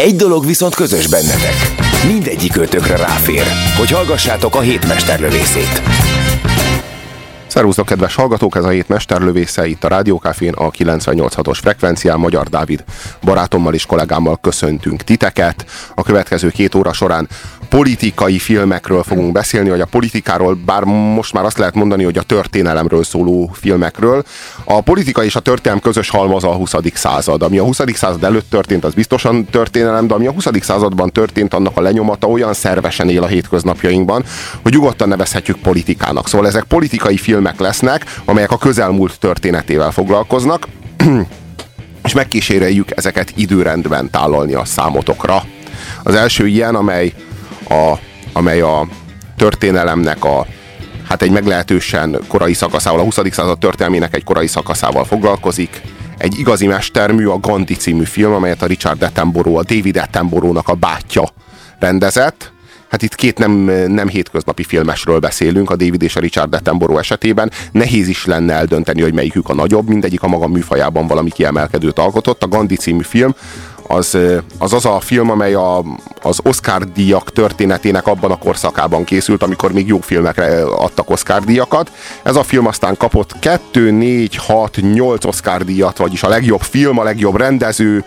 Egy dolog viszont közös bennetek. Mindegyik ötökre ráfér, hogy hallgassátok a hétmesterlövészét. Szervusztok, kedves hallgatók! Ez a hét itt a Rádiókafén a 98.6-os frekvencián. Magyar Dávid barátommal és kollégámmal köszöntünk titeket. A következő két óra során politikai filmekről fogunk beszélni, vagy a politikáról, bár most már azt lehet mondani, hogy a történelemről szóló filmekről. A politika és a történelem közös halmaz a 20. század. Ami a 20. század előtt történt, az biztosan történelem, de ami a 20. században történt, annak a lenyomata olyan szervesen él a hétköznapjainkban, hogy nyugodtan nevezhetjük politikának. Szóval ezek politikai filmek lesznek, amelyek a közelmúlt történetével foglalkoznak, és megkíséreljük ezeket időrendben tálalni a számotokra. Az első ilyen, amely a, amely a történelemnek a hát egy meglehetősen korai szakaszával, a 20. század történelmének egy korai szakaszával foglalkozik. Egy igazi mestermű, a Gandhi című film, amelyet a Richard Attenborough, a David Attenborough-nak a bátyja rendezett. Hát itt két nem, nem hétköznapi filmesről beszélünk, a David és a Richard Attenborough esetében. Nehéz is lenne eldönteni, hogy melyikük a nagyobb, mindegyik a maga műfajában valami kiemelkedőt alkotott. A Gandhi című film az az, az a film, amely a, az Oscar díjak történetének abban a korszakában készült, amikor még jó filmekre adtak Oscar díjakat. Ez a film aztán kapott 2, 4, 6, 8 Oscar díjat, vagyis a legjobb film, a legjobb rendező,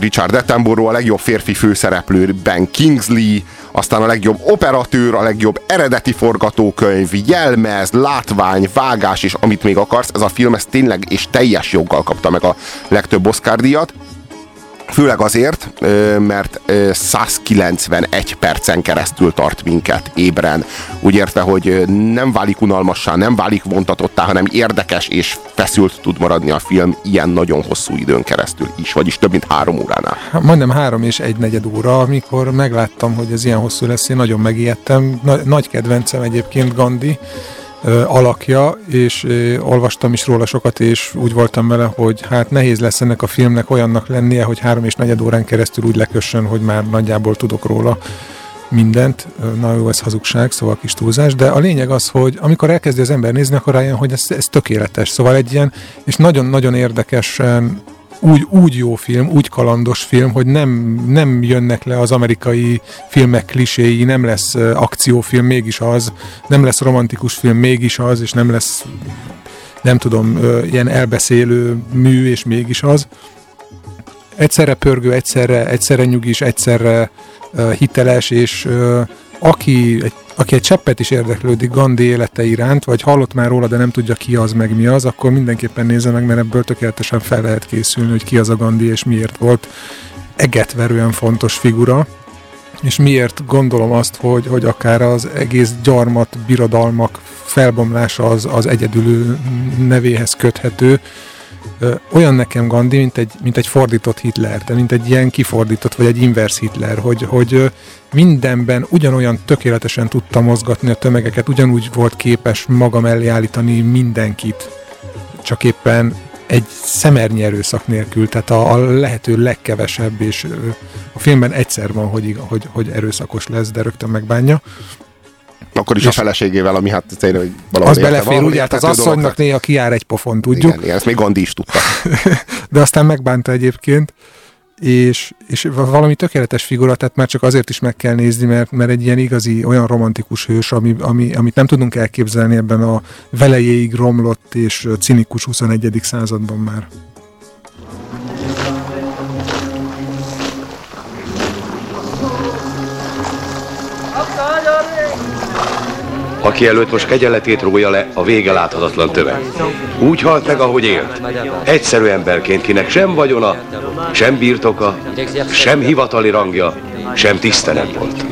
Richard Attenborough, a legjobb férfi főszereplő Ben Kingsley, aztán a legjobb operatőr, a legjobb eredeti forgatókönyv, jelmez, látvány, vágás és amit még akarsz, ez a film ez tényleg és teljes joggal kapta meg a legtöbb Oscar díjat. Főleg azért, mert 191 percen keresztül tart minket ébren. Úgy értve, hogy nem válik unalmassá, nem válik vontatottá, hanem érdekes és feszült tud maradni a film ilyen nagyon hosszú időn keresztül is, vagyis több mint három óránál. Majdnem három és egy negyed óra, amikor megláttam, hogy ez ilyen hosszú lesz, én nagyon megijedtem. Nagy kedvencem egyébként Gandhi, alakja, és olvastam is róla sokat, és úgy voltam vele, hogy hát nehéz lesz ennek a filmnek olyannak lennie, hogy három és negyed órán keresztül úgy lekössön, hogy már nagyjából tudok róla mindent. Na jó, ez hazugság, szóval kis túlzás, de a lényeg az, hogy amikor elkezdi az ember nézni, akkor rájön, hogy ez, ez tökéletes. Szóval egy ilyen, és nagyon-nagyon érdekesen úgy, úgy jó film, úgy kalandos film, hogy nem, nem jönnek le az amerikai filmek kliséi, nem lesz akciófilm, mégis az, nem lesz romantikus film, mégis az, és nem lesz nem tudom, ilyen elbeszélő mű, és mégis az. Egyszerre pörgő, egyszerre, egyszerre nyugis, egyszerre hiteles, és aki egy aki egy cseppet is érdeklődik Gandhi élete iránt, vagy hallott már róla, de nem tudja ki az, meg mi az, akkor mindenképpen nézze meg, mert ebből tökéletesen fel lehet készülni, hogy ki az a Gandhi, és miért volt egetverően fontos figura, és miért gondolom azt, hogy, hogy akár az egész gyarmat, birodalmak felbomlása az, az egyedülű nevéhez köthető, olyan nekem Gandhi, mint egy, mint egy fordított Hitler, de mint egy ilyen kifordított, vagy egy inverse Hitler, hogy, hogy mindenben ugyanolyan tökéletesen tudta mozgatni a tömegeket, ugyanúgy volt képes maga mellé állítani mindenkit, csak éppen egy szemernyi erőszak nélkül, tehát a, a lehető legkevesebb, és a filmben egyszer van, hogy, hogy, hogy erőszakos lesz, de rögtön megbánja. Akkor is és a feleségével, ami hát tényleg, valahol Az belefér, ugye, hát az asszonynak néha kiár egy pofon, tudjuk. Igen, igen, ezt még Gandhi is tudta. De aztán megbánta egyébként, és, és valami tökéletes figura, tehát már csak azért is meg kell nézni, mert, mert egy ilyen igazi, olyan romantikus hős, ami, ami, amit nem tudunk elképzelni ebben a velejéig romlott és cinikus 21. században már. Aki előtt most kegyeletét rója le a vége láthatatlan tömeg. Úgy halt meg, ahogy élt. Egyszerű emberként, kinek sem vagyona, sem birtoka, sem hivatali rangja, sem tiszte nem volt.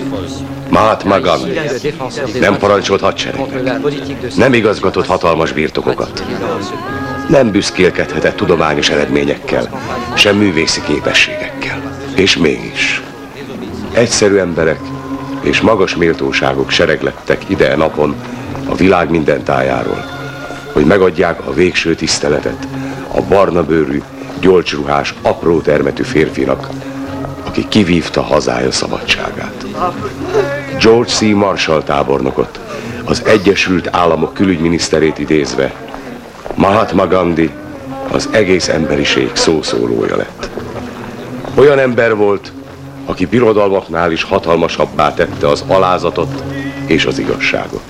Mahatma Gandhi nem parancsolt hadseregnek, nem igazgatott hatalmas birtokokat, nem büszkélkedhetett tudományos eredményekkel, sem művészi képességekkel. És mégis egyszerű emberek és magas méltóságok sereglettek ide a napon a világ minden tájáról, hogy megadják a végső tiszteletet a barna bőrű, gyolcsruhás, apró termetű férfinak, aki kivívta hazája szabadságát. George C. Marshall tábornokot, az Egyesült Államok külügyminiszterét idézve, Mahatma Gandhi az egész emberiség szószólója lett. Olyan ember volt, aki birodalmaknál is hatalmasabbá tette az alázatot és az igazságot.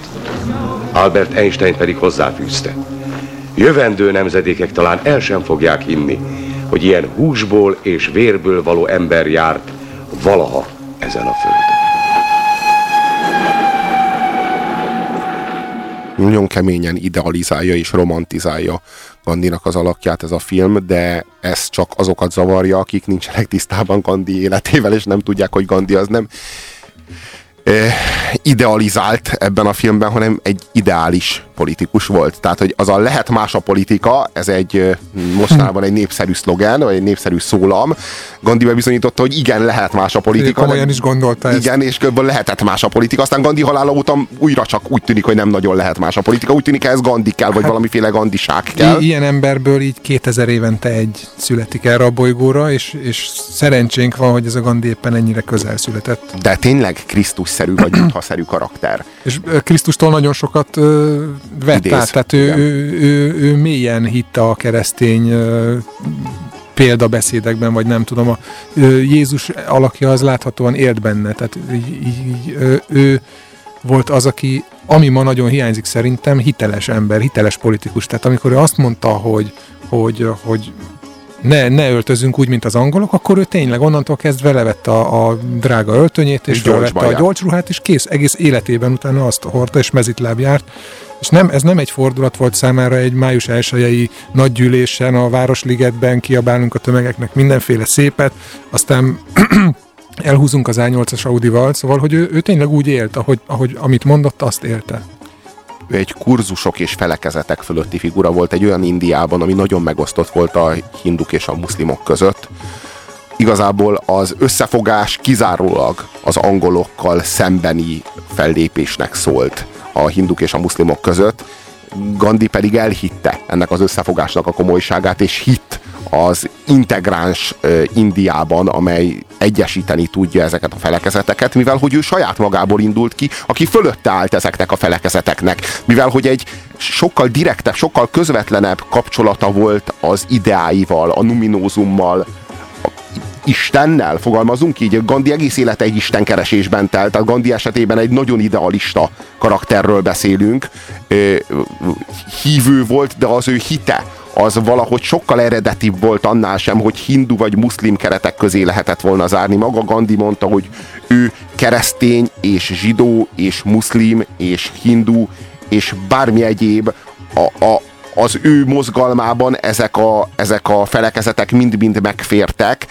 Albert Einstein pedig hozzáfűzte. Jövendő nemzedékek talán el sem fogják hinni, hogy ilyen húsból és vérből való ember járt valaha ezen a földön. Nagyon keményen idealizálja és romantizálja Gandinak az alakját ez a film, de ez csak azokat zavarja, akik nincsenek tisztában Gandhi életével, és nem tudják, hogy Gandhi az nem idealizált ebben a filmben, hanem egy ideális politikus volt. Tehát, hogy az a lehet más a politika, ez egy mostanában egy népszerű szlogen, vagy egy népszerű szólam. Gandhi bebizonyította, hogy igen, lehet más a politika. Komolyan is gondolta ezt. Igen, és kb. lehetett más a politika. Aztán Gandhi halála óta újra csak úgy tűnik, hogy nem nagyon lehet más a politika. Úgy tűnik, ez Gandhi kell, vagy hát, valamiféle gandiság kell. I- ilyen emberből így 2000 évente egy születik erre a bolygóra, és, és szerencsénk van, hogy ez a Gandhi éppen ennyire közel született. De tényleg Krisztus-szerű, vagy szerű karakter. És Krisztustól nagyon sokat ö, vett Idéz. át, tehát ő, ő, ő, ő mélyen hitte a keresztény ö, példabeszédekben, vagy nem tudom, a Jézus alakja az láthatóan élt benne, tehát így, így, ő volt az, aki, ami ma nagyon hiányzik szerintem, hiteles ember, hiteles politikus. Tehát amikor ő azt mondta, hogy, hogy, hogy ne, ne öltözünk úgy, mint az angolok, akkor ő tényleg onnantól kezdve levette a, a drága öltönyét, és, felvette a gyolcsruhát, és kész, egész életében utána azt hordta, és mezitláb járt. És nem, ez nem egy fordulat volt számára egy május elsőjei nagygyűlésen a Városligetben kiabálunk a tömegeknek mindenféle szépet, aztán elhúzunk az A8-as Audi-val, szóval, hogy ő, ő tényleg úgy élt, ahogy, ahogy amit mondott, azt élte ő egy kurzusok és felekezetek fölötti figura volt egy olyan Indiában, ami nagyon megosztott volt a hinduk és a muszlimok között. Igazából az összefogás kizárólag az angolokkal szembeni fellépésnek szólt a hinduk és a muszlimok között. Gandhi pedig elhitte ennek az összefogásnak a komolyságát, és hitt az integráns Indiában, amely egyesíteni tudja ezeket a felekezeteket, mivel hogy ő saját magából indult ki, aki fölötte állt ezeknek a felekezeteknek, mivel hogy egy sokkal direktebb, sokkal közvetlenebb kapcsolata volt az ideáival, a numinózummal, Istennel, fogalmazunk így, Gandhi egész élete egy istenkeresésben telt, tehát Gandhi esetében egy nagyon idealista karakterről beszélünk, hívő volt, de az ő hite, az valahogy sokkal eredetibb volt annál sem, hogy hindu vagy muszlim keretek közé lehetett volna zárni. Maga Gandhi mondta, hogy ő keresztény és zsidó és muszlim és hindu és bármi egyéb. A, a, az ő mozgalmában ezek a, ezek a felekezetek mind-mind megfértek,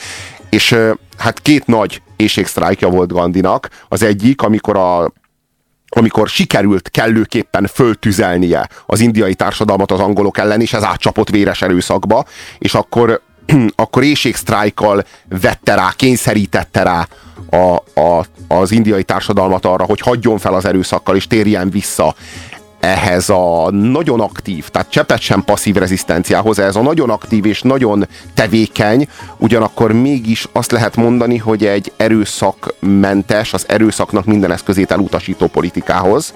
és hát két nagy éjségsztrájkja volt Gandinak. Az egyik, amikor a amikor sikerült kellőképpen föltüzelnie az indiai társadalmat az angolok ellen, és ez átcsapott véres erőszakba, és akkor, akkor éjségsztrájkkal vette rá, kényszerítette rá a, a, az indiai társadalmat arra, hogy hagyjon fel az erőszakkal, és térjen vissza ehhez a nagyon aktív, tehát csepet sem passzív rezisztenciához, ez a nagyon aktív és nagyon tevékeny, ugyanakkor mégis azt lehet mondani, hogy egy erőszakmentes, az erőszaknak minden eszközét elutasító politikához,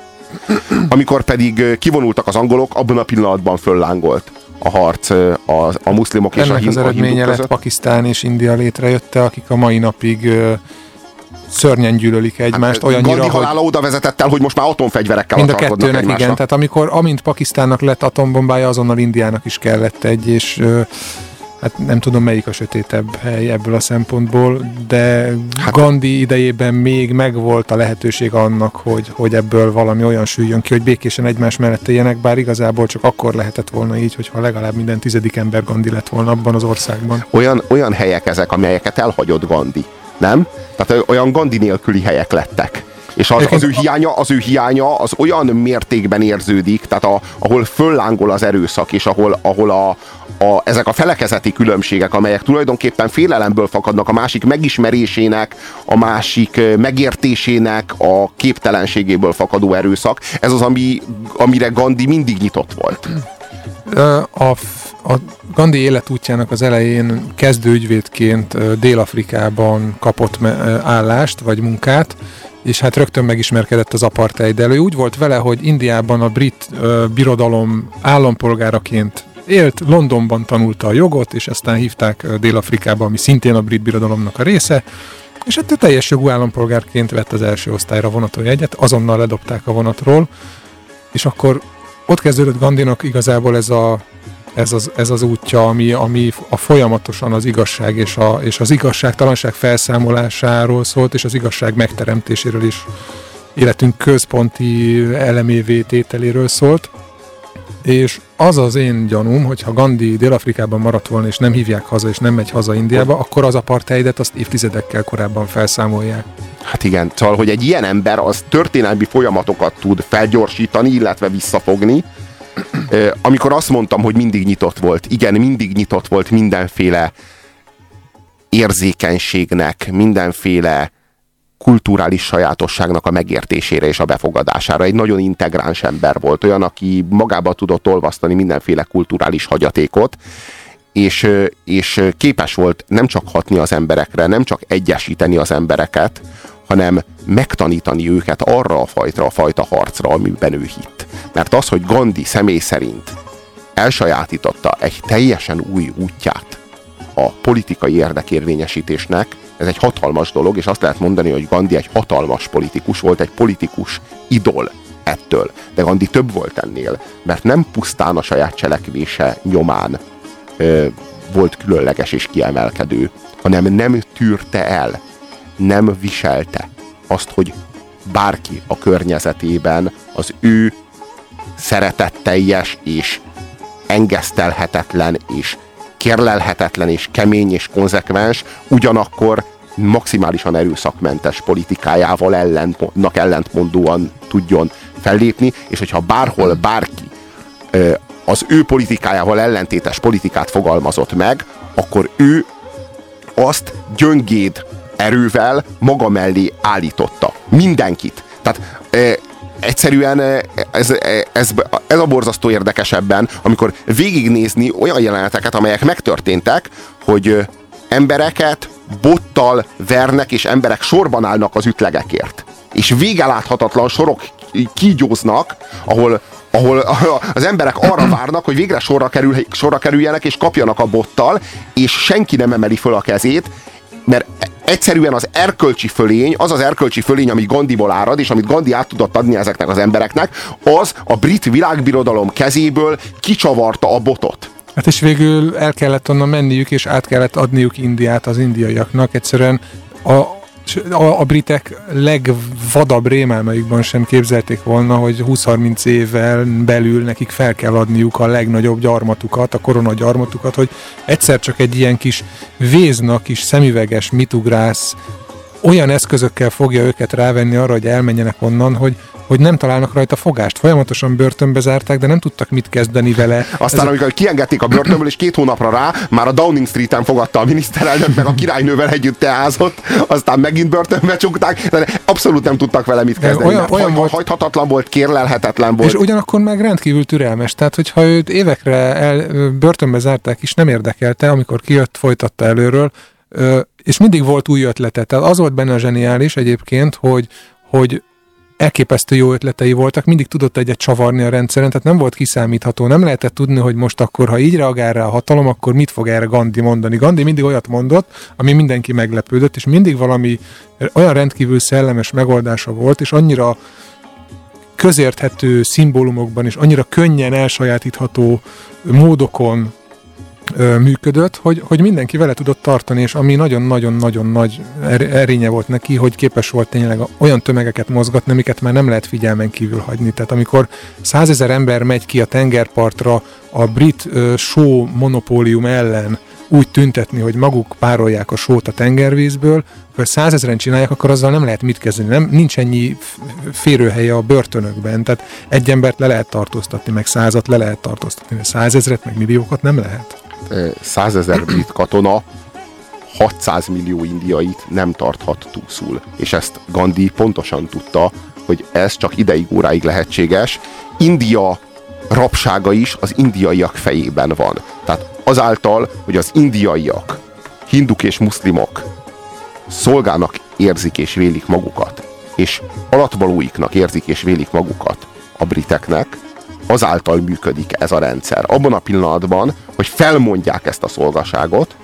amikor pedig kivonultak az angolok, abban a pillanatban föllángolt a harc a, a muszlimok Ennek és a, hin- az eredménye lett Pakisztán és India létrejötte, akik a mai napig szörnyen gyűlölik egymást. Hát, olyannyira, Gandhi halála hogy... oda vezetett el, hogy most már atomfegyverekkel Mind a kettőnek, egymásra. igen. Tehát amikor, amint Pakisztánnak lett atombombája, azonnal Indiának is kellett egy, és hát nem tudom melyik a sötétebb hely ebből a szempontból, de hát, Gandhi idejében még megvolt a lehetőség annak, hogy, hogy ebből valami olyan süljön ki, hogy békésen egymás mellett éljenek, bár igazából csak akkor lehetett volna így, hogyha legalább minden tizedik ember Gandhi lett volna abban az országban. Olyan, olyan helyek ezek, amelyeket elhagyott Gandhi nem? Tehát olyan Gandhi nélküli helyek lettek. És az, az, ő hiánya, az ő hiánya az olyan mértékben érződik, tehát a, ahol föllángol az erőszak, és ahol, ahol a, a, ezek a felekezeti különbségek, amelyek tulajdonképpen félelemből fakadnak a másik megismerésének, a másik megértésének a képtelenségéből fakadó erőszak, ez az, ami, amire Gandhi mindig nyitott volt. A, a Gandhi életútjának az elején kezdőügyvédként Dél-Afrikában kapott állást vagy munkát, és hát rögtön megismerkedett az apartheid. Ő úgy volt vele, hogy Indiában a brit ö, birodalom állampolgáraként élt, Londonban tanulta a jogot, és aztán hívták Dél-Afrikába, ami szintén a brit birodalomnak a része, és hát ő teljes jogú állampolgárként vett az első osztályra vonató jegyet, azonnal ledobták a vonatról, és akkor ott kezdődött Gandinak igazából ez, a, ez, az, ez az útja, ami, ami a folyamatosan az igazság és, a, és az igazságtalanság felszámolásáról szólt, és az igazság megteremtéséről is életünk központi elemévé tételéről szólt. És az az én gyanúm, hogy ha Gandhi Dél-Afrikában maradt volna, és nem hívják haza, és nem megy haza Indiába, akkor az apartheidet azt évtizedekkel korábban felszámolják. Hát igen, szóval, hogy egy ilyen ember az történelmi folyamatokat tud felgyorsítani, illetve visszafogni. Amikor azt mondtam, hogy mindig nyitott volt, igen, mindig nyitott volt mindenféle érzékenységnek, mindenféle kulturális sajátosságnak a megértésére és a befogadására. Egy nagyon integráns ember volt, olyan, aki magába tudott olvasztani mindenféle kulturális hagyatékot, és, és képes volt nem csak hatni az emberekre, nem csak egyesíteni az embereket, hanem megtanítani őket arra a fajta, a fajta harcra, amiben ő hitt. Mert az, hogy Gandhi személy szerint elsajátította egy teljesen új útját a politikai érdekérvényesítésnek, ez egy hatalmas dolog, és azt lehet mondani, hogy Gandhi egy hatalmas politikus volt, egy politikus idol ettől. De Gandhi több volt ennél, mert nem pusztán a saját cselekvése nyomán ö, volt különleges és kiemelkedő, hanem nem tűrte el, nem viselte azt, hogy bárki a környezetében az ő szeretetteljes és engesztelhetetlen és kérlelhetetlen és kemény és konzekvens, ugyanakkor maximálisan erőszakmentes politikájával ellentnak ellentmondóan tudjon fellépni, és hogyha bárhol bárki az ő politikájával ellentétes politikát fogalmazott meg, akkor ő azt gyöngéd erővel maga mellé állította. Mindenkit. Tehát egyszerűen eh, ez, ez, ez a borzasztó érdekesebben, amikor végignézni olyan jeleneteket, amelyek megtörténtek, hogy embereket bottal vernek, és emberek sorban állnak az ütlegekért. És végeláthatatlan sorok kígyóznak, ahol, ahol az emberek arra várnak, hogy végre sorra, kerül, sorra kerüljenek, és kapjanak a bottal, és senki nem emeli föl a kezét, mert egyszerűen az erkölcsi fölény, az az erkölcsi fölény, ami Gandiból árad, és amit Gandhi át tudott adni ezeknek az embereknek, az a brit világbirodalom kezéből kicsavarta a botot. Hát és végül el kellett onnan menniük, és át kellett adniuk Indiát az indiaiaknak. Egyszerűen a, a, a britek legvadabb rémálmaikban sem képzelték volna, hogy 20-30 évvel belül nekik fel kell adniuk a legnagyobb gyarmatukat, a korona gyarmatukat, hogy egyszer csak egy ilyen kis véznak, kis szemüveges mitugrász olyan eszközökkel fogja őket rávenni arra, hogy elmenjenek onnan, hogy hogy nem találnak rajta fogást. Folyamatosan börtönbe zárták, de nem tudtak mit kezdeni vele. Aztán, Ez amikor kiengedték a börtönből, és két hónapra rá már a Downing Street-en fogadta a miniszterelnök, meg a királynővel együtt teázott, aztán megint börtönbe csukták, de abszolút nem tudtak vele mit kezdeni. Olyan, olyan volt, hajthatatlan volt, kérlelhetetlen volt. És ugyanakkor meg rendkívül türelmes. Tehát, hogyha őt évekre el, börtönbe zárták is, nem érdekelte, amikor kijött, folytatta előről, és mindig volt új ötlete. Tehát az volt benne a zseniális egyébként, hogy, hogy elképesztő jó ötletei voltak, mindig tudott egyet csavarni a rendszeren, tehát nem volt kiszámítható, nem lehetett tudni, hogy most akkor, ha így reagál rá a hatalom, akkor mit fog erre Gandhi mondani. Gandhi mindig olyat mondott, ami mindenki meglepődött, és mindig valami olyan rendkívül szellemes megoldása volt, és annyira közérthető szimbólumokban, és annyira könnyen elsajátítható módokon működött, hogy, hogy mindenki vele tudott tartani, és ami nagyon-nagyon-nagyon nagy er, erénye volt neki, hogy képes volt tényleg olyan tömegeket mozgatni, amiket már nem lehet figyelmen kívül hagyni. Tehát amikor százezer ember megy ki a tengerpartra a brit só monopólium ellen, úgy tüntetni, hogy maguk párolják a sót a tengervízből, ha százezeren csinálják, akkor azzal nem lehet mit kezdeni. Nem, nincs ennyi férőhelye a börtönökben, tehát egy embert le lehet tartóztatni, meg százat le lehet tartóztatni, de százezret, meg milliókat nem lehet. Százezer brit katona 600 millió indiait nem tarthat túlszul. És ezt Gandhi pontosan tudta, hogy ez csak ideig óráig lehetséges. India rabsága is az indiaiak fejében van. Tehát azáltal, hogy az indiaiak, hinduk és muszlimok szolgának érzik és vélik magukat, és alatvalóiknak érzik és vélik magukat a briteknek, azáltal működik ez a rendszer. Abban a pillanatban, hogy felmondják ezt a szolgaságot,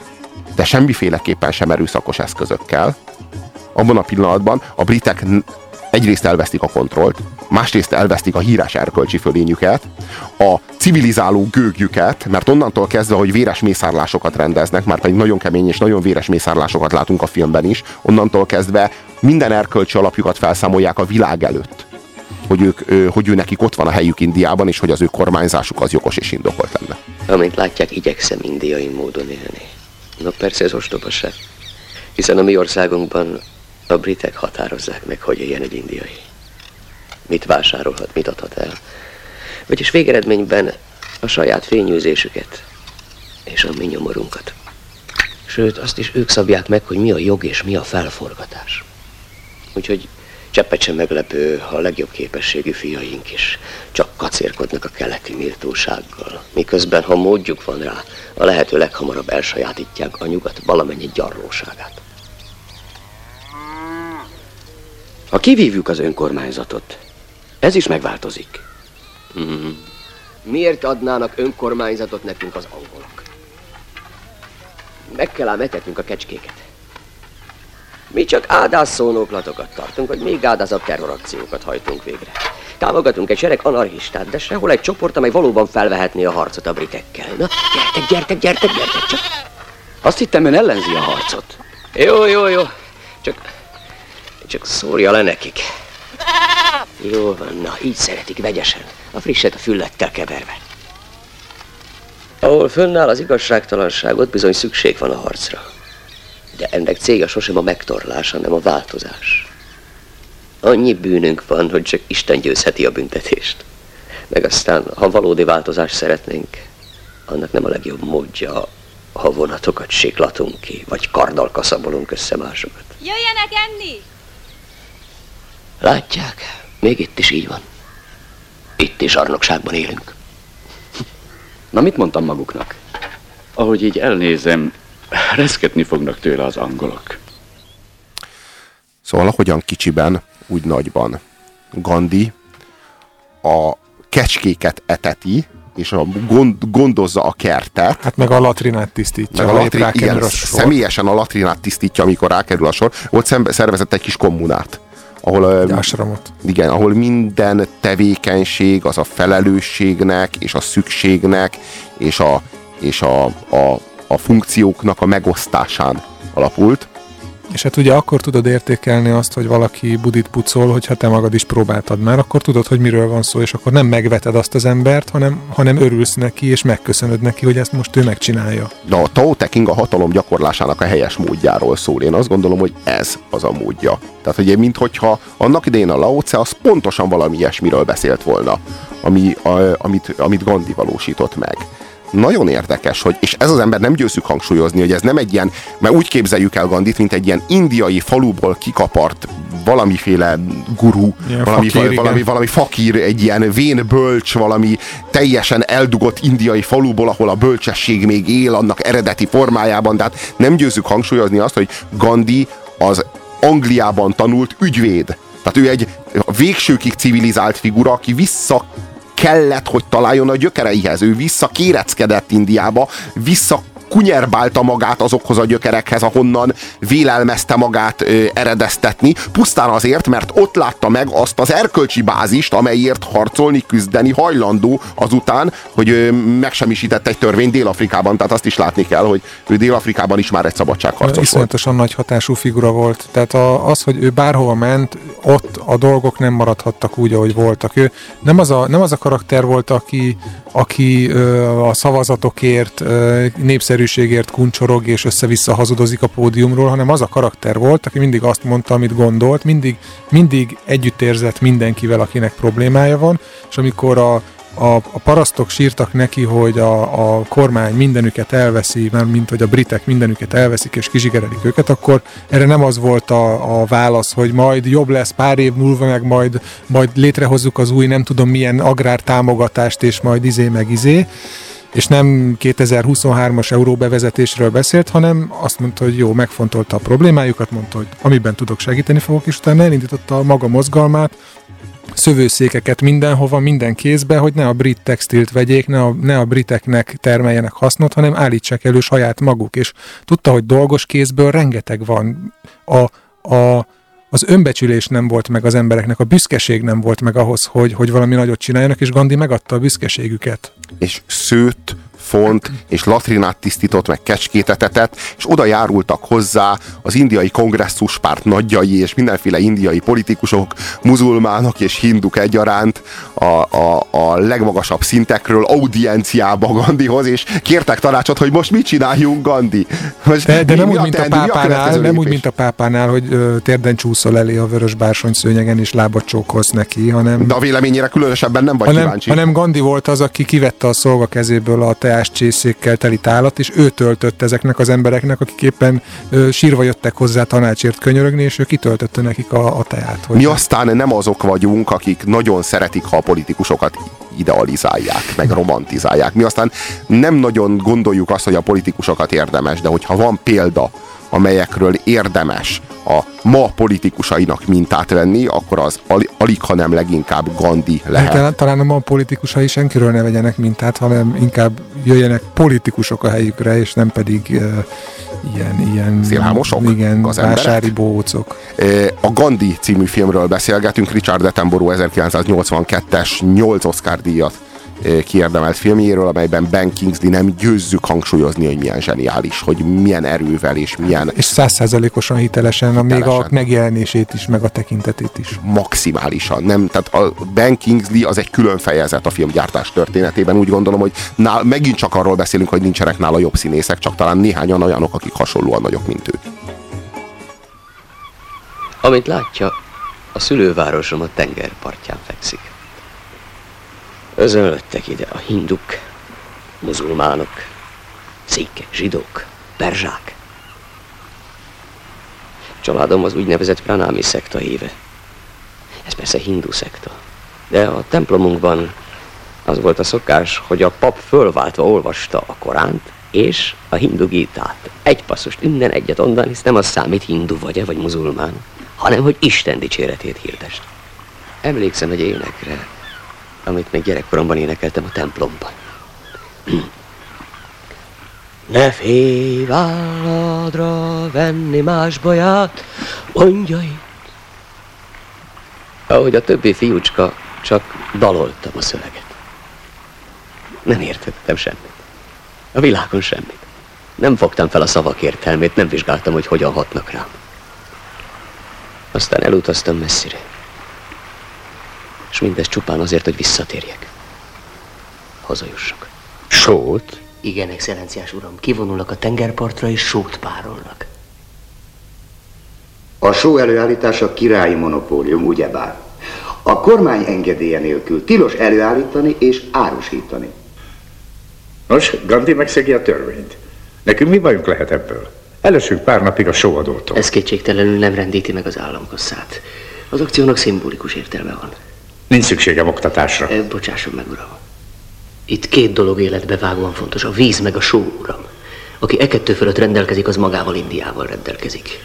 de semmiféleképpen sem erőszakos eszközökkel, abban a pillanatban a britek egyrészt elvesztik a kontrollt, másrészt elvesztik a híres erkölcsi fölényüket, a civilizáló gőgjüket, mert onnantól kezdve, hogy véres mészárlásokat rendeznek, már pedig nagyon kemény és nagyon véres mészárlásokat látunk a filmben is, onnantól kezdve minden erkölcsi alapjukat felszámolják a világ előtt. Hogy, ők, hogy ő nekik ott van a helyük Indiában, és hogy az ő kormányzásuk az jogos és indokolt lenne. Amint látják, igyekszem indiai módon élni. Na persze ez ostobaság. Hiszen a mi országunkban a britek határozzák meg, hogy éljen egy indiai. Mit vásárolhat, mit adhat el. Vagyis végeredményben a saját fényűzésüket és a mi nyomorunkat. Sőt, azt is ők szabják meg, hogy mi a jog és mi a felforgatás. Úgyhogy cseppet sem meglepő, ha a legjobb képességű fiaink is csak kacérkodnak a keleti méltósággal. Miközben, ha módjuk van rá, a lehető leghamarabb elsajátítják a nyugat valamennyi gyarlóságát. Ha kivívjuk az önkormányzatot, ez is megváltozik. Mm. Miért adnának önkormányzatot nekünk az angolok? Meg kell ám etetnünk a kecskéket. Mi csak áldásszónóklatokat tartunk, vagy még áldázabb terrorakciókat hajtunk végre. Támogatunk egy sereg anarchistát, de sehol egy csoport, amely valóban felvehetné a harcot a britekkel. Na, gyertek, gyertek, gyertek, gyertek, csak... Azt hittem, ön ellenzi a harcot. Jó, jó, jó. Csak... Csak szórja le nekik. Jó van, na, így szeretik vegyesen. A frisset a füllettel keverve. Ahol fönnáll az igazságtalanságot, bizony szükség van a harcra. De ennek célja sosem a megtorlás, hanem a változás. Annyi bűnünk van, hogy csak Isten győzheti a büntetést. Meg aztán, ha valódi változást szeretnénk, annak nem a legjobb módja, ha vonatokat siklatunk ki, vagy karddal kaszabolunk össze másokat. Jöjjenek enni! Látják, még itt is így van. Itt is arnokságban élünk. Na, mit mondtam maguknak? Ahogy így elnézem, reszketni fognak tőle az angolok. Szóval ahogyan kicsiben, úgy nagyban. Gandhi a kecskéket eteti, és a gond, gondozza a kertet. Hát meg a latrinát tisztítja. Meg a latri, igen, a személyesen a latrinát tisztítja, amikor rákerül a sor. Ott szembe, szervezett egy kis kommunát ahol, Jásramot. igen, ahol minden tevékenység az a felelősségnek és a szükségnek és a, és a, a, a funkcióknak a megosztásán alapult. És hát ugye akkor tudod értékelni azt, hogy valaki budit pucol, hogyha te magad is próbáltad már, akkor tudod, hogy miről van szó, és akkor nem megveted azt az embert, hanem, hanem örülsz neki, és megköszönöd neki, hogy ezt most ő megcsinálja. De a Tao Te King a hatalom gyakorlásának a helyes módjáról szól. Én azt gondolom, hogy ez az a módja. Tehát, hogy minthogyha annak idején a Lao Tse az pontosan valami ilyesmiről beszélt volna, ami, a, amit, amit Gandhi valósított meg nagyon érdekes, hogy, és ez az ember nem győzük hangsúlyozni, hogy ez nem egy ilyen, mert úgy képzeljük el Gandit, mint egy ilyen indiai faluból kikapart valamiféle guru, ilyen valami, fakír, valami, valami fakír, egy ilyen vén bölcs, valami teljesen eldugott indiai faluból, ahol a bölcsesség még él annak eredeti formájában, tehát nem győzük hangsúlyozni azt, hogy Gandhi az Angliában tanult ügyvéd. Tehát ő egy végsőkig civilizált figura, aki vissza kellett, hogy találjon a gyökereihez. Ő visszakéreckedett Indiába, vissza kunyerbálta magát azokhoz a gyökerekhez, ahonnan vélelmezte magát ö, eredeztetni, pusztán azért, mert ott látta meg azt az erkölcsi bázist, amelyért harcolni, küzdeni hajlandó azután, hogy ö, megsemmisített egy törvény Dél-Afrikában, tehát azt is látni kell, hogy ő Dél-Afrikában is már egy szabadságharcos volt. Iszonyatosan nagy hatású figura volt, tehát a, az, hogy ő bárhova ment, ott a dolgok nem maradhattak úgy, ahogy voltak. Ő nem az a, nem az a karakter volt, aki, aki ö, a szavazatokért, ö, népszerűségért kuncsorog és össze-vissza hazudozik a pódiumról, hanem az a karakter volt, aki mindig azt mondta, amit gondolt, mindig, mindig együtt érzett mindenkivel, akinek problémája van, és amikor a a, a parasztok sírtak neki, hogy a, a kormány mindenüket elveszi, mert mint hogy a britek mindenüket elveszik és kizsigerelik őket, akkor erre nem az volt a, a válasz, hogy majd jobb lesz pár év múlva, meg majd, majd létrehozzuk az új nem tudom milyen agrártámogatást, és majd izé meg izé, és nem 2023-as euró bevezetésről beszélt, hanem azt mondta, hogy jó, megfontolta a problémájukat, mondta, hogy amiben tudok segíteni fogok, és utána elindította a maga mozgalmát, szövőszékeket mindenhova, minden kézbe, hogy ne a brit textilt vegyék, ne a, ne a briteknek termeljenek hasznot, hanem állítsák elő saját maguk. És tudta, hogy dolgos kézből rengeteg van. A, a, az önbecsülés nem volt meg az embereknek, a büszkeség nem volt meg ahhoz, hogy, hogy valami nagyot csináljanak, és Gandhi megadta a büszkeségüket. És szőtt font, és latrinát tisztított, meg kecskétetetett, és oda járultak hozzá az indiai kongresszus-párt nagyjai, és mindenféle indiai politikusok, muzulmánok és hinduk egyaránt a, a, a legmagasabb szintekről audienciába Gandihoz, és kértek tanácsot, hogy most mit csináljunk, Gandhi. Most de, de nem, úgy, mint a pápánál, nem úgy, mint a pápánál, hogy ö, térden csúszol elé a vörös bársony szőnyegen, és lábat csókolsz neki, hanem... De a véleményére különösebben nem vagy hanem, kíváncsi. Hanem Gandhi volt az, aki kivette a szolga kezéből a te csészékkel teli tálat, és ő töltött ezeknek az embereknek, akik éppen ö, sírva jöttek hozzá tanácsért könyörögni, és ő kitöltötte nekik a, a teát. Hogy Mi aztán nem azok vagyunk, akik nagyon szeretik, ha a politikusokat idealizálják, meg romantizálják. Mi aztán nem nagyon gondoljuk azt, hogy a politikusokat érdemes, de hogyha van példa, amelyekről érdemes a ma politikusainak mintát venni, akkor az alig, ha nem leginkább Gandhi lehet. Talán, talán a ma politikusai senkiről ne vegyenek mintát, hanem inkább jöjjenek politikusok a helyükre, és nem pedig uh, ilyen, ilyen Szélhámosok? Igen, vásári bócok. A Gandhi című filmről beszélgetünk, Richard Attenborough 1982-es 8 Oscar díjat kiérdemelt filmjéről, amelyben Ben Kingsley nem győzzük hangsúlyozni, hogy milyen zseniális, hogy milyen erővel és milyen... És százszázalékosan hitelesen, hitelesen, még a megjelenését is, meg a tekintetét is. Maximálisan. Nem, tehát a Ben Kingsley az egy külön fejezet a filmgyártás történetében. Úgy gondolom, hogy nál, megint csak arról beszélünk, hogy nincsenek nála jobb színészek, csak talán néhányan olyanok, akik hasonlóan nagyok, mint ő. Amit látja, a szülővárosom a tengerpartján fekszik. Özönlöttek ide a hinduk, muzulmánok, székek, zsidók, perzsák. Családom az úgynevezett pranámi szekta éve. Ez persze hindu szekta. De a templomunkban az volt a szokás, hogy a pap fölváltva olvasta a Koránt és a hindu gítát. Egy passzust innen egyet onnan, hisz nem az számít hindu vagy-e, vagy muzulmán, hanem hogy Isten dicséretét hirdest. Emlékszem egy énekre, amit még gyerekkoromban énekeltem a templomban. Ne félj válladra venni más baját, mondja itt. Ahogy a többi fiúcska, csak daloltam a szöveget. Nem értettem semmit. A világon semmit. Nem fogtam fel a szavak értelmét, nem vizsgáltam, hogy hogyan hatnak rám. Aztán elutaztam messzire. És mindez csupán azért, hogy visszatérjek. Hazajussak. Sót? Igen, excellenciás uram. Kivonulnak a tengerpartra és sót párolnak. A só előállítása királyi monopólium, ugyebár. A kormány engedélye nélkül tilos előállítani és árusítani. Nos, Gandhi megszegi a törvényt. Nekünk mi bajunk lehet ebből? Elesünk pár napig a sóadótól. Ez kétségtelenül nem rendíti meg az államkosszát. Az akciónak szimbolikus értelme van. Nincs szükségem oktatásra. E, bocsásson meg, uram. Itt két dolog életbe vágóan fontos, a víz meg a só, uram. Aki e kettő fölött rendelkezik, az magával Indiával rendelkezik.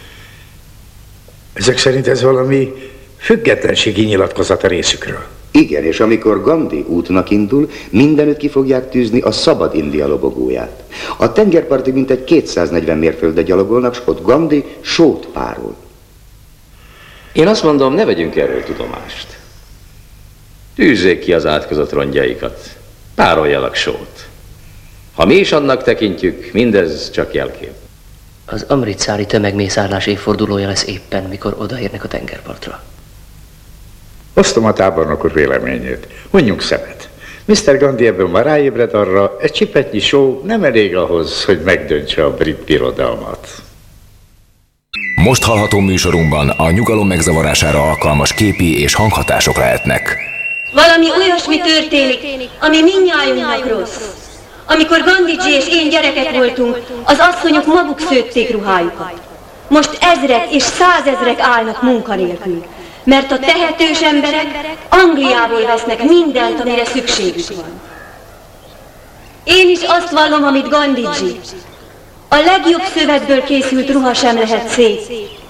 Ezek szerint ez valami függetlenségi nyilatkozat a részükről. Igen, és amikor Gandhi útnak indul, mindenütt ki fogják tűzni a szabad India lobogóját. A tengerparti mintegy 240 mérföldet gyalogolnak, s ott Gandhi sót párol. Én azt mondom, ne vegyünk erről tudomást. Tűzzék ki az átkozott rongyaikat. Pároljalak sót. Ha mi is annak tekintjük, mindez csak jelkép. Az amritszári tömegmészárlás évfordulója lesz éppen, mikor odaérnek a tengerpartra. Osztom a tábornok úr véleményét. Mondjunk szemet. Mr. Gandhi ebben már ráébred arra, egy csipetnyi só nem elég ahhoz, hogy megdöntse a brit birodalmat. Most hallható műsorunkban a nyugalom megzavarására alkalmas képi és hanghatások lehetnek. Valami olyasmi történik, ami mindnyájunknak rossz. Amikor Gandhiji és én gyerekek voltunk, az asszonyok maguk szőtték ruhájukat. Most ezrek és százezrek állnak munkanélkül, mert a tehetős emberek Angliából vesznek mindent, amire szükségük van. Én is azt vallom, amit Gandhiji. A legjobb szövetből készült ruha sem lehet szép,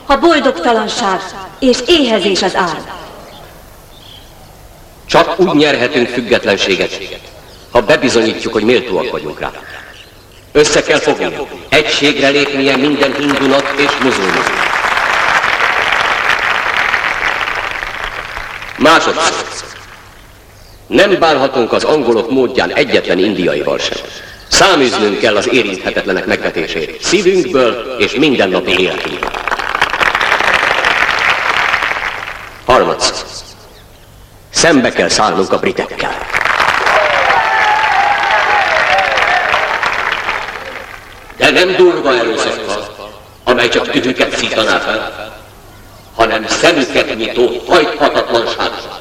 ha boldogtalanság és éhezés az ár. Csak úgy nyerhetünk függetlenséget, ha bebizonyítjuk, hogy méltóak vagyunk rá. Össze kell fogni, egységre lépnie minden hindunak és muzulman. Másodszor. Nem bánhatunk az angolok módján egyetlen indiaival sem. Száműznünk kell az érinthetetlenek megvetését. Szívünkből és mindennapi életünkből. Harmadszor. Szembe kell szállnunk a britekkel. De nem durva erőszakkal, amely csak tüdüket szítaná fel, hanem szemüket nyitó hajthatatlansággal.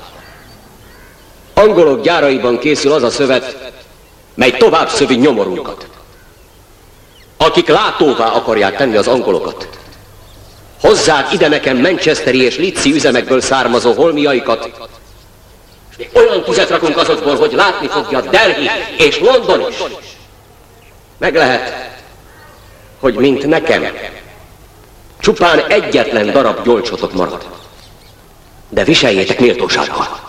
Angolok gyáraiban készül az a szövet, mely tovább szövi nyomorunkat. Akik látóvá akarják tenni az angolokat, hozzák ide nekem Manchesteri és Litzi üzemekből származó holmiaikat, olyan tüzet rakunk azokból, hogy látni fogja Delhi és London is. Meg lehet, hogy mint nekem, csupán egyetlen darab gyolcsotok marad. De viseljétek méltósággal.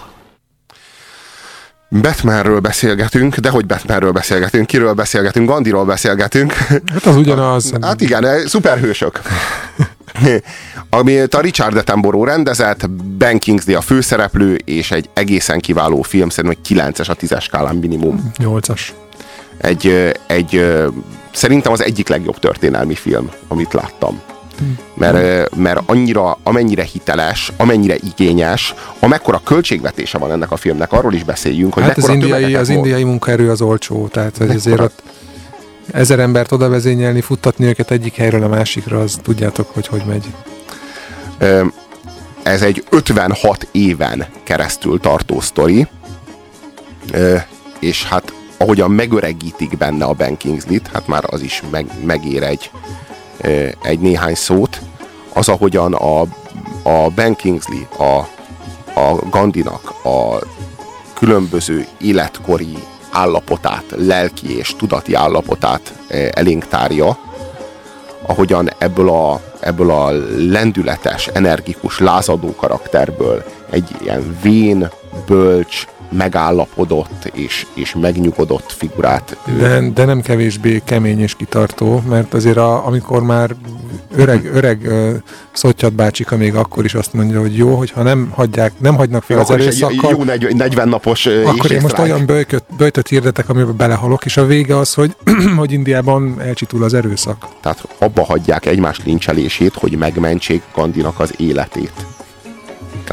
Batmanről beszélgetünk, de hogy Batmanről beszélgetünk? Kiről beszélgetünk? Gandiról beszélgetünk. Hát az ugyanaz. Hát igen, eh, szuperhősök. Amit a Richard Attenborough rendezett, Ben Kingsley a főszereplő, és egy egészen kiváló film, szerintem egy 9-es a 10-es skálán minimum. 8-as. Egy, egy, szerintem az egyik legjobb történelmi film, amit láttam. Mert, mert annyira, amennyire hiteles, amennyire igényes, amekkora költségvetése van ennek a filmnek, arról is beszéljünk, hogy hát az indiai, az volt. indiai munkaerő az olcsó, tehát hogy azért ott ezer embert oda vezényelni, futtatni őket egyik helyről a másikra, az tudjátok, hogy hogy megy. Ez egy 56 éven keresztül tartó sztori, és hát ahogyan megöregítik benne a Ben Kingsley-t, hát már az is meg, megér egy, egy néhány szót, az ahogyan a, a Ben Kingsley, a, a Gandinak a különböző életkori állapotát, lelki és tudati állapotát elénk tárja, ahogyan ebből a, ebből a lendületes, energikus, lázadó karakterből egy ilyen vén, bölcs, megállapodott és, és megnyugodott figurát. De, de nem kevésbé kemény és kitartó, mert azért a, amikor már öreg, öreg uh, Szottyat bácsika még akkor is azt mondja, hogy jó, hogyha nem hagyják, nem hagynak fel az erőszakkal. Jó 40 napos Akkor én most olyan böjtöt, böjtöt hirdetek, amiben belehalok, és a vége az, hogy, hogy Indiában elcsitul az erőszak. Tehát abba hagyják egymás lincselését, hogy megmentsék Gandinak az életét.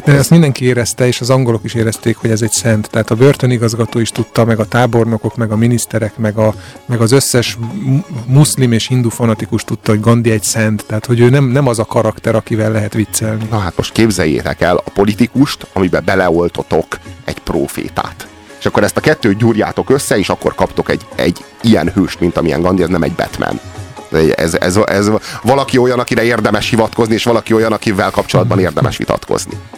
De ezt mindenki érezte, és az angolok is érezték, hogy ez egy szent. Tehát a börtönigazgató is tudta, meg a tábornokok, meg a miniszterek, meg, a, meg az összes muszlim és hindu fanatikus tudta, hogy Gandhi egy szent. Tehát, hogy ő nem, nem az a karakter, akivel lehet viccelni. Na hát most képzeljétek el a politikust, amiben beleoltotok egy profétát. És akkor ezt a kettőt gyúrjátok össze, és akkor kaptok egy, egy ilyen hőst, mint amilyen Gandhi, ez nem egy Batman. Ez, ez, ez valaki olyan, akire érdemes hivatkozni, és valaki olyan, akivel kapcsolatban érdemes vitatkozni.